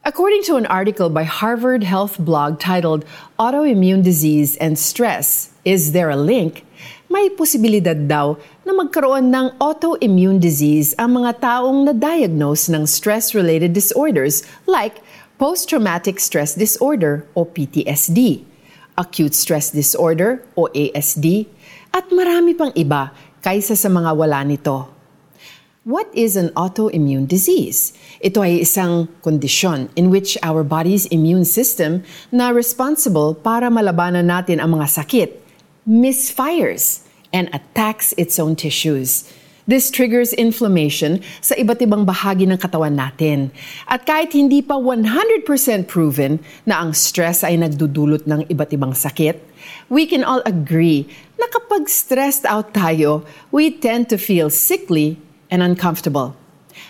According to an article by Harvard Health blog titled Autoimmune Disease and Stress, Is There a Link? May posibilidad daw na magkaroon ng autoimmune disease ang mga taong na-diagnose ng stress-related disorders like post-traumatic stress disorder o PTSD, acute stress disorder o ASD, at marami pang iba kaysa sa mga wala nito. What is an autoimmune disease? Ito ay isang kondisyon in which our body's immune system na responsible para malabanan natin ang mga sakit misfires and attacks its own tissues. This triggers inflammation sa iba't ibang bahagi ng katawan natin. At kahit hindi pa 100% proven na ang stress ay nagdudulot ng iba't ibang sakit, we can all agree na kapag stressed out tayo, we tend to feel sickly and uncomfortable.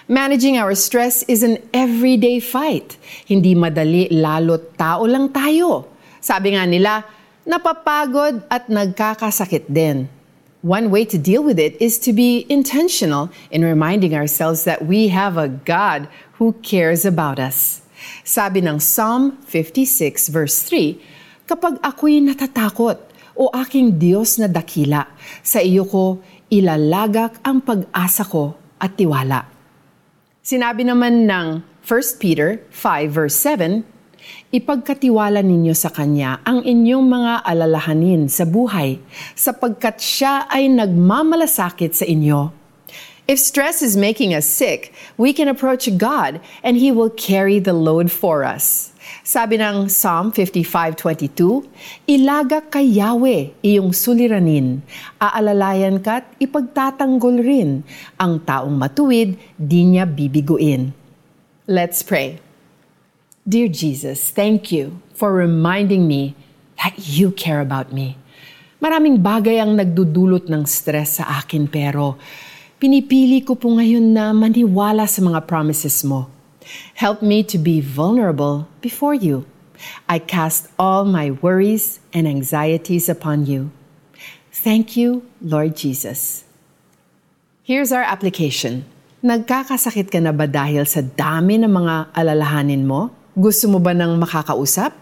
Managing our stress is an everyday fight. Hindi madali lalo't tao lang tayo. Sabi nga nila, napapagod at nagkakasakit din. One way to deal with it is to be intentional in reminding ourselves that we have a God who cares about us. Sabi ng Psalm 56 verse 3, Kapag ako'y natatakot o aking Diyos na dakila, sa iyo ko ilalagak ang pag-asa ko at tiwala. Sinabi naman ng 1 Peter 5 verse 7, Ipagkatiwala ninyo sa Kanya ang inyong mga alalahanin sa buhay, sapagkat Siya ay nagmamalasakit sa inyo. If stress is making us sick, we can approach God and He will carry the load for us. Sabi ng Psalm 55.22, Ilagak kay Yahweh iyong suliranin, aalalayan ka't ipagtatanggol rin, ang taong matuwid di niya bibiguin. Let's pray. Dear Jesus, thank you for reminding me that you care about me. Maraming bagay ang nagdudulot ng stress sa akin pero pinipili ko po ngayon na maniwala sa mga promises mo. Help me to be vulnerable before you. I cast all my worries and anxieties upon you. Thank you, Lord Jesus. Here's our application. Nagkakasakit ka na ba dahil sa dami ng mga alalahanin mo? Gusto mo ba ng makakausap?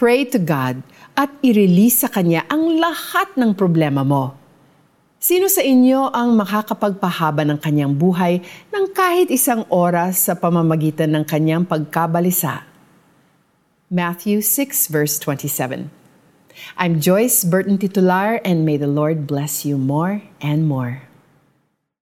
Pray to God at i-release sa Kanya ang lahat ng problema mo. Sino sa inyo ang makakapagpahaba ng kanyang buhay ng kahit isang oras sa pamamagitan ng kanyang pagkabalisa? Matthew 6 verse 27 I'm Joyce Burton Titular and may the Lord bless you more and more.